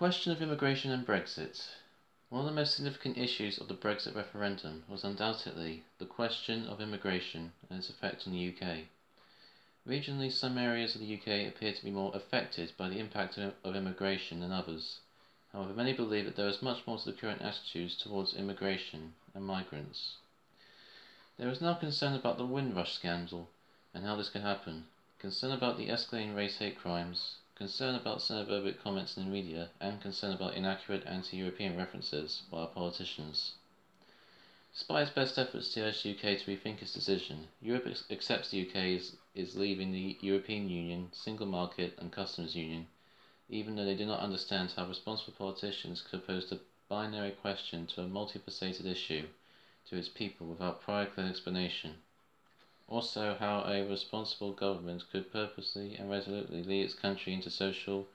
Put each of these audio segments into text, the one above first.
question of immigration and Brexit. One of the most significant issues of the Brexit referendum was undoubtedly the question of immigration and its effect on the UK. Regionally, some areas of the UK appear to be more affected by the impact of immigration than others. However, many believe that there is much more to the current attitudes towards immigration and migrants. There is now concern about the Windrush scandal and how this could happen, concern about the escalating race hate crimes, concern about xenophobic comments in the media, and concern about inaccurate anti-European references by our politicians. Despite its best efforts to urge the UK to rethink its decision, Europe accepts the UK is, is leaving the European Union, Single Market and Customs Union, even though they do not understand how responsible politicians could oppose a binary question to a multifaceted issue to its people without prior clear explanation. Also, how a responsible government could purposely and resolutely lead its country into social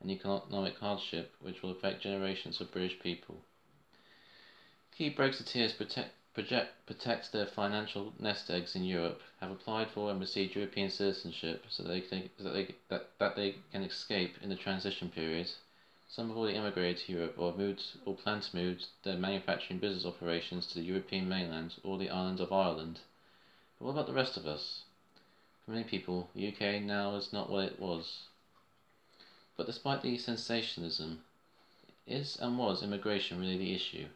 and economic hardship which will affect generations of British people. Key Brexiteers protect, project, protect their financial nest eggs in Europe, have applied for and received European citizenship so they, can, that, they, that, that they can escape in the transition period. Some have already immigrated to Europe or moved or plan to move their manufacturing business operations to the European mainland or the island of Ireland. But what about the rest of us? For many people, the UK now is not what it was. But despite the sensationalism, is and was immigration really the issue?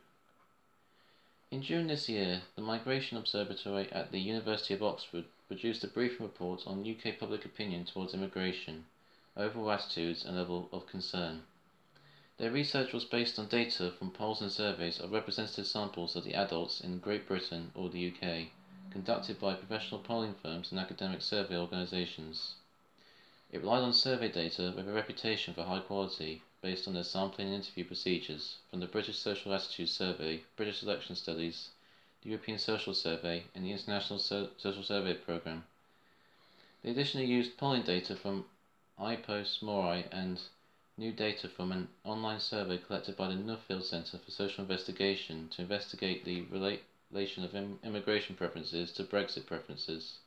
In June this year, the Migration Observatory at the University of Oxford produced a briefing report on UK public opinion towards immigration, overall attitudes and level of concern. Their research was based on data from polls and surveys of representative samples of the adults in Great Britain or the UK conducted by professional polling firms and academic survey organisations. It relied on survey data with a reputation for high quality based on their sampling and interview procedures from the British Social Attitudes Survey, British Election Studies, the European Social Survey, and the International so Social Survey Programme. They additionally used polling data from Ipsos MORI and new data from an online survey collected by the Nuffield Centre for Social Investigation to investigate the relate relation of immigration preferences to Brexit preferences.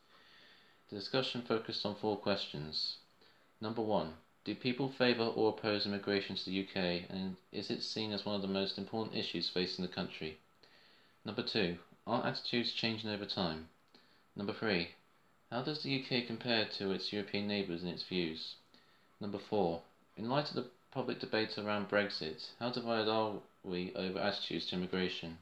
The discussion focused on four questions. Number one, do people favour or oppose immigration to the UK and is it seen as one of the most important issues facing the country? Number two, are attitudes changing over time? Number three, how does the UK compare to its European neighbours in its views? Number four, in light of the public debate around Brexit, how divided are we over attitudes to immigration?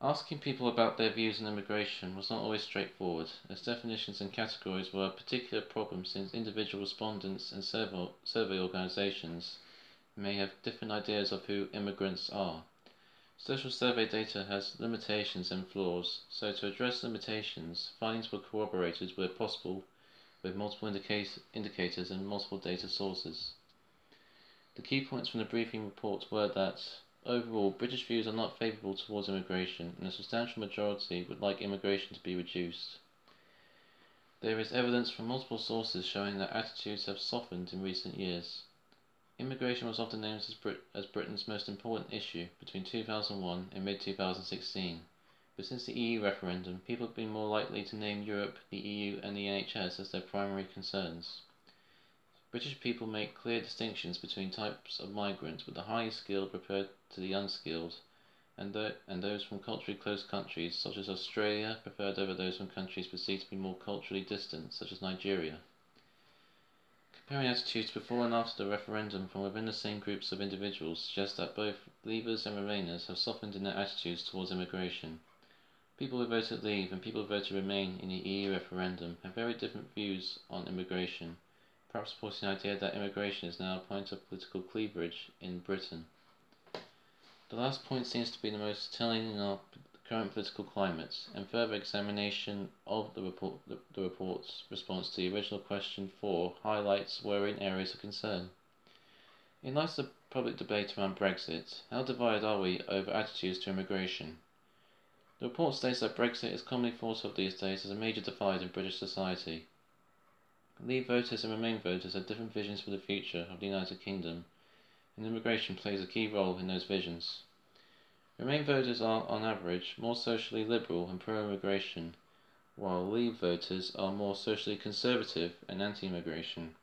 Asking people about their views on immigration was not always straightforward, as definitions and categories were a particular problem since individual respondents and survey organisations may have different ideas of who immigrants are. Social survey data has limitations and flaws, so to address limitations, findings were corroborated where possible with multiple indicators and multiple data sources. The key points from the briefing report were that Overall, British views are not favourable towards immigration, and a substantial majority would like immigration to be reduced. There is evidence from multiple sources showing that attitudes have softened in recent years. Immigration was often named as, Brit as Britain's most important issue between 2001 and mid 2016, but since the EU referendum, people have been more likely to name Europe, the EU, and the NHS as their primary concerns. British people make clear distinctions between types of migrants, with the highly skilled preferred to the unskilled, and, th and those from culturally close countries, such as Australia, preferred over those from countries perceived to be more culturally distant, such as Nigeria. Comparing attitudes before and after the referendum from within the same groups of individuals suggests that both Leavers and Remainers have softened in their attitudes towards immigration. People who voted Leave and people who voted Remain in the EU referendum have very different views on immigration perhaps supporting the idea that immigration is now a point of political cleavage in Britain. The last point seems to be the most telling in our current political climates, and further examination of the, report, the, the report's response to the original question 4 highlights worrying areas of concern. In light of the public debate around Brexit, how divided are we over attitudes to immigration? The report states that Brexit is commonly thought of these days as a major divide in British society. Leave voters and Remain voters have different visions for the future of the United Kingdom, and immigration plays a key role in those visions. Remain voters are, on average, more socially liberal and pro-immigration, while Leave voters are more socially conservative and anti-immigration.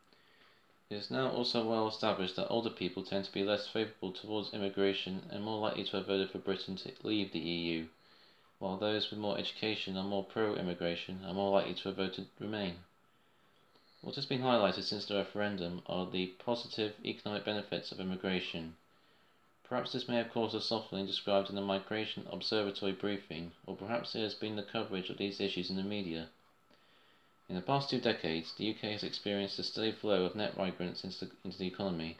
It is now also well established that older people tend to be less favourable towards immigration and more likely to have voted for Britain to leave the EU, while those with more education and more pro-immigration are more likely to have voted remain. What has been highlighted since the referendum are the positive economic benefits of immigration. Perhaps this may have caused a softening described in the Migration Observatory briefing, or perhaps it has been the coverage of these issues in the media. In the past two decades, the UK has experienced a steady flow of net migrants into the, into the economy.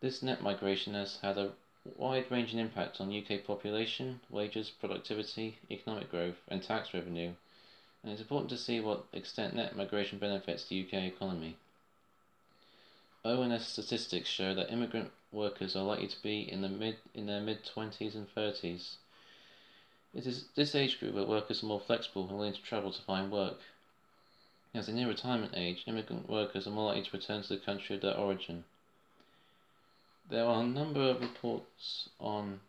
This net migration has had a wide-ranging impact on UK population, wages, productivity, economic growth, and tax revenue, and it's important to see what extent net migration benefits the UK economy. ONS statistics show that immigrant workers are likely to be in the mid in their mid 20s and 30s. It is this age group where workers are more flexible and willing to travel to find work. As they near retirement age, immigrant workers are more likely to return to the country of their origin. There are a number of reports on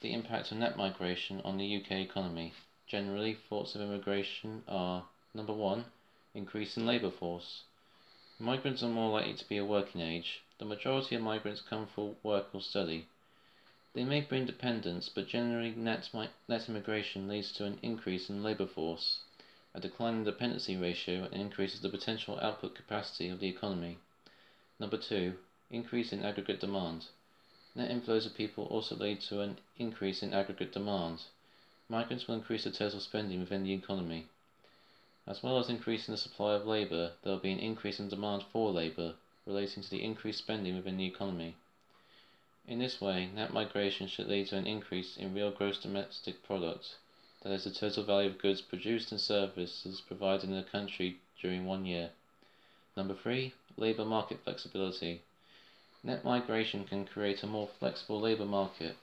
the impact of net migration on the UK economy. Generally, thoughts of immigration are number one, increase in labour force. Migrants are more likely to be of working age. The majority of migrants come for work or study. They may bring dependents, but generally net, net immigration leads to an increase in labour force, a decline in dependency ratio, and increases the potential output capacity of the economy. Number two, increase in aggregate demand. Net inflows of people also lead to an increase in aggregate demand. Migrants will increase the total spending within the economy. As well as increasing the supply of labour, there will be an increase in demand for labour, relating to the increased spending within the economy. In this way, net migration should lead to an increase in real gross domestic product, that is, the total value of goods produced and services provided in the country during one year. Number three, labour market flexibility. Net migration can create a more flexible labour market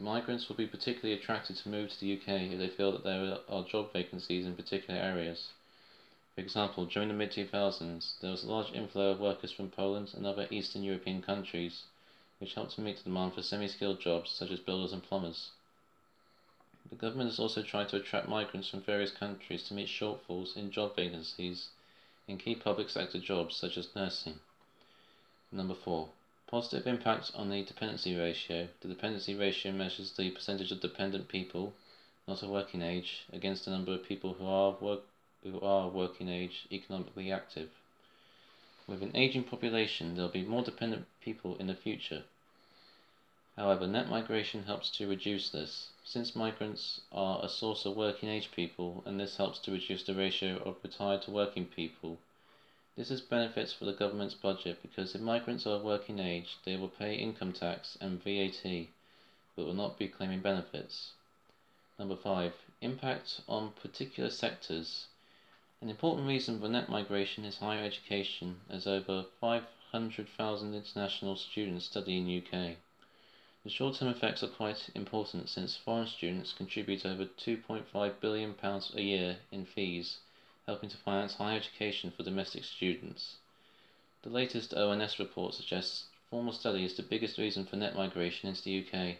Migrants will be particularly attracted to move to the UK if they feel that there are job vacancies in particular areas. For example, during the mid 2000s, there was a large inflow of workers from Poland and other Eastern European countries, which helped to meet the demand for semi skilled jobs such as builders and plumbers. The government has also tried to attract migrants from various countries to meet shortfalls in job vacancies in key public sector jobs such as nursing. Number 4. Positive impact on the dependency ratio. The dependency ratio measures the percentage of dependent people not of working age against the number of people who are work who are working age economically active. With an aging population, there will be more dependent people in the future. However, net migration helps to reduce this, since migrants are a source of working age people, and this helps to reduce the ratio of retired to working people this has benefits for the government's budget because if migrants are of working age, they will pay income tax and VAT, but will not be claiming benefits. Number 5. Impact on particular sectors. An important reason for net migration is higher education, as over 500,000 international students study in UK. The short-term effects are quite important since foreign students contribute over £2.5 billion a year in fees helping to finance higher education for domestic students. The latest ONS report suggests formal study is the biggest reason for net migration into the UK.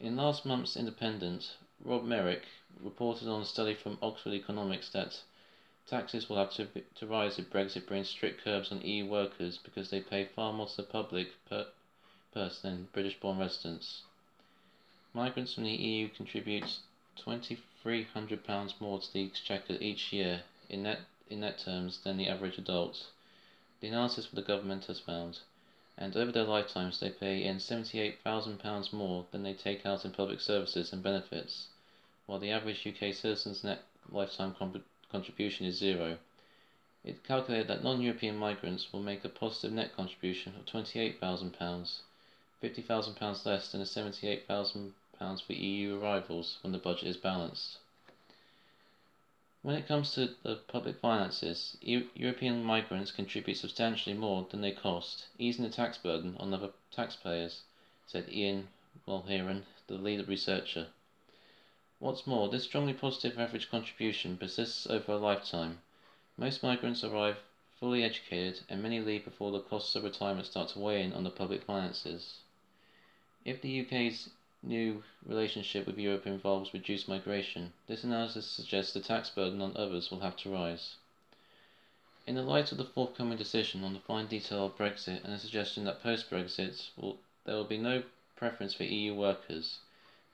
In last month's Independent, Rob Merrick reported on a study from Oxford Economics that taxes will have to, to rise if Brexit brings strict curbs on EU workers because they pay far more to the public per person than British born residents. Migrants from the EU contribute £2,300 more to the exchequer each year in net, in net terms than the average adult. The analysis for the government has found, and over their lifetimes they pay in £78,000 more than they take out in public services and benefits, while the average UK citizen's net lifetime contribution is zero. It calculated that non-European migrants will make a positive net contribution of £28,000, £50,000 less than the £78,000 for EU arrivals when the budget is balanced. When it comes to the public finances, European migrants contribute substantially more than they cost, easing the tax burden on other taxpayers, said Ian Mulheirn, the lead researcher. What's more, this strongly positive average contribution persists over a lifetime. Most migrants arrive fully educated, and many leave before the costs of retirement start to weigh in on the public finances. If the UK's new relationship with Europe involves reduced migration, this analysis suggests the tax burden on others will have to rise. In the light of the forthcoming decision on the fine detail of Brexit and the suggestion that post-Brexit there will be no preference for EU workers,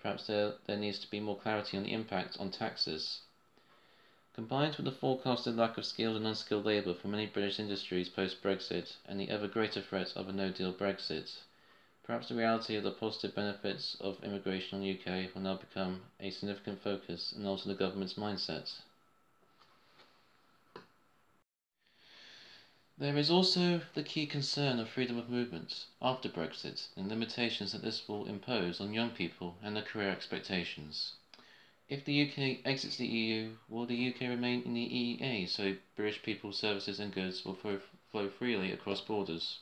perhaps there, there needs to be more clarity on the impact on taxes. Combined with the forecasted lack of skilled and unskilled labour for many British industries post-Brexit and the ever greater threat of a no-deal Brexit, perhaps the reality of the positive benefits of immigration in the UK will now become a significant focus and alter the government's mindset. There is also the key concern of freedom of movement after Brexit and limitations that this will impose on young people and their career expectations. If the UK exits the EU, will the UK remain in the EEA so British people, services and goods will flow freely across borders?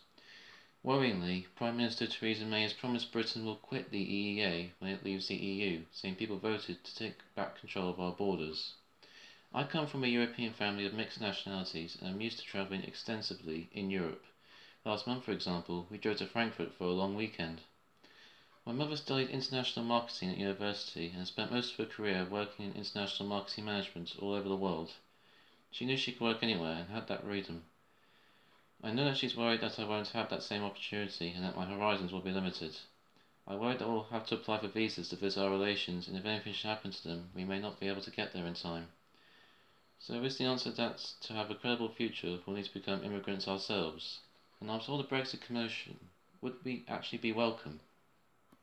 Worryingly, Prime Minister Theresa May has promised Britain will quit the EEA when it leaves the EU, saying people voted to take back control of our borders. I come from a European family of mixed nationalities and am used to travelling extensively in Europe. Last month, for example, we drove to Frankfurt for a long weekend. My mother studied international marketing at university and spent most of her career working in international marketing management all over the world. She knew she could work anywhere and had that freedom. I know that she's worried that I won't have that same opportunity and that my horizons will be limited. I worry that we'll have to apply for visas to visit our relations and if anything should happen to them, we may not be able to get there in time. So is the answer that to have a credible future we'll need to become immigrants ourselves? And after all the Brexit commotion, would we actually be welcome?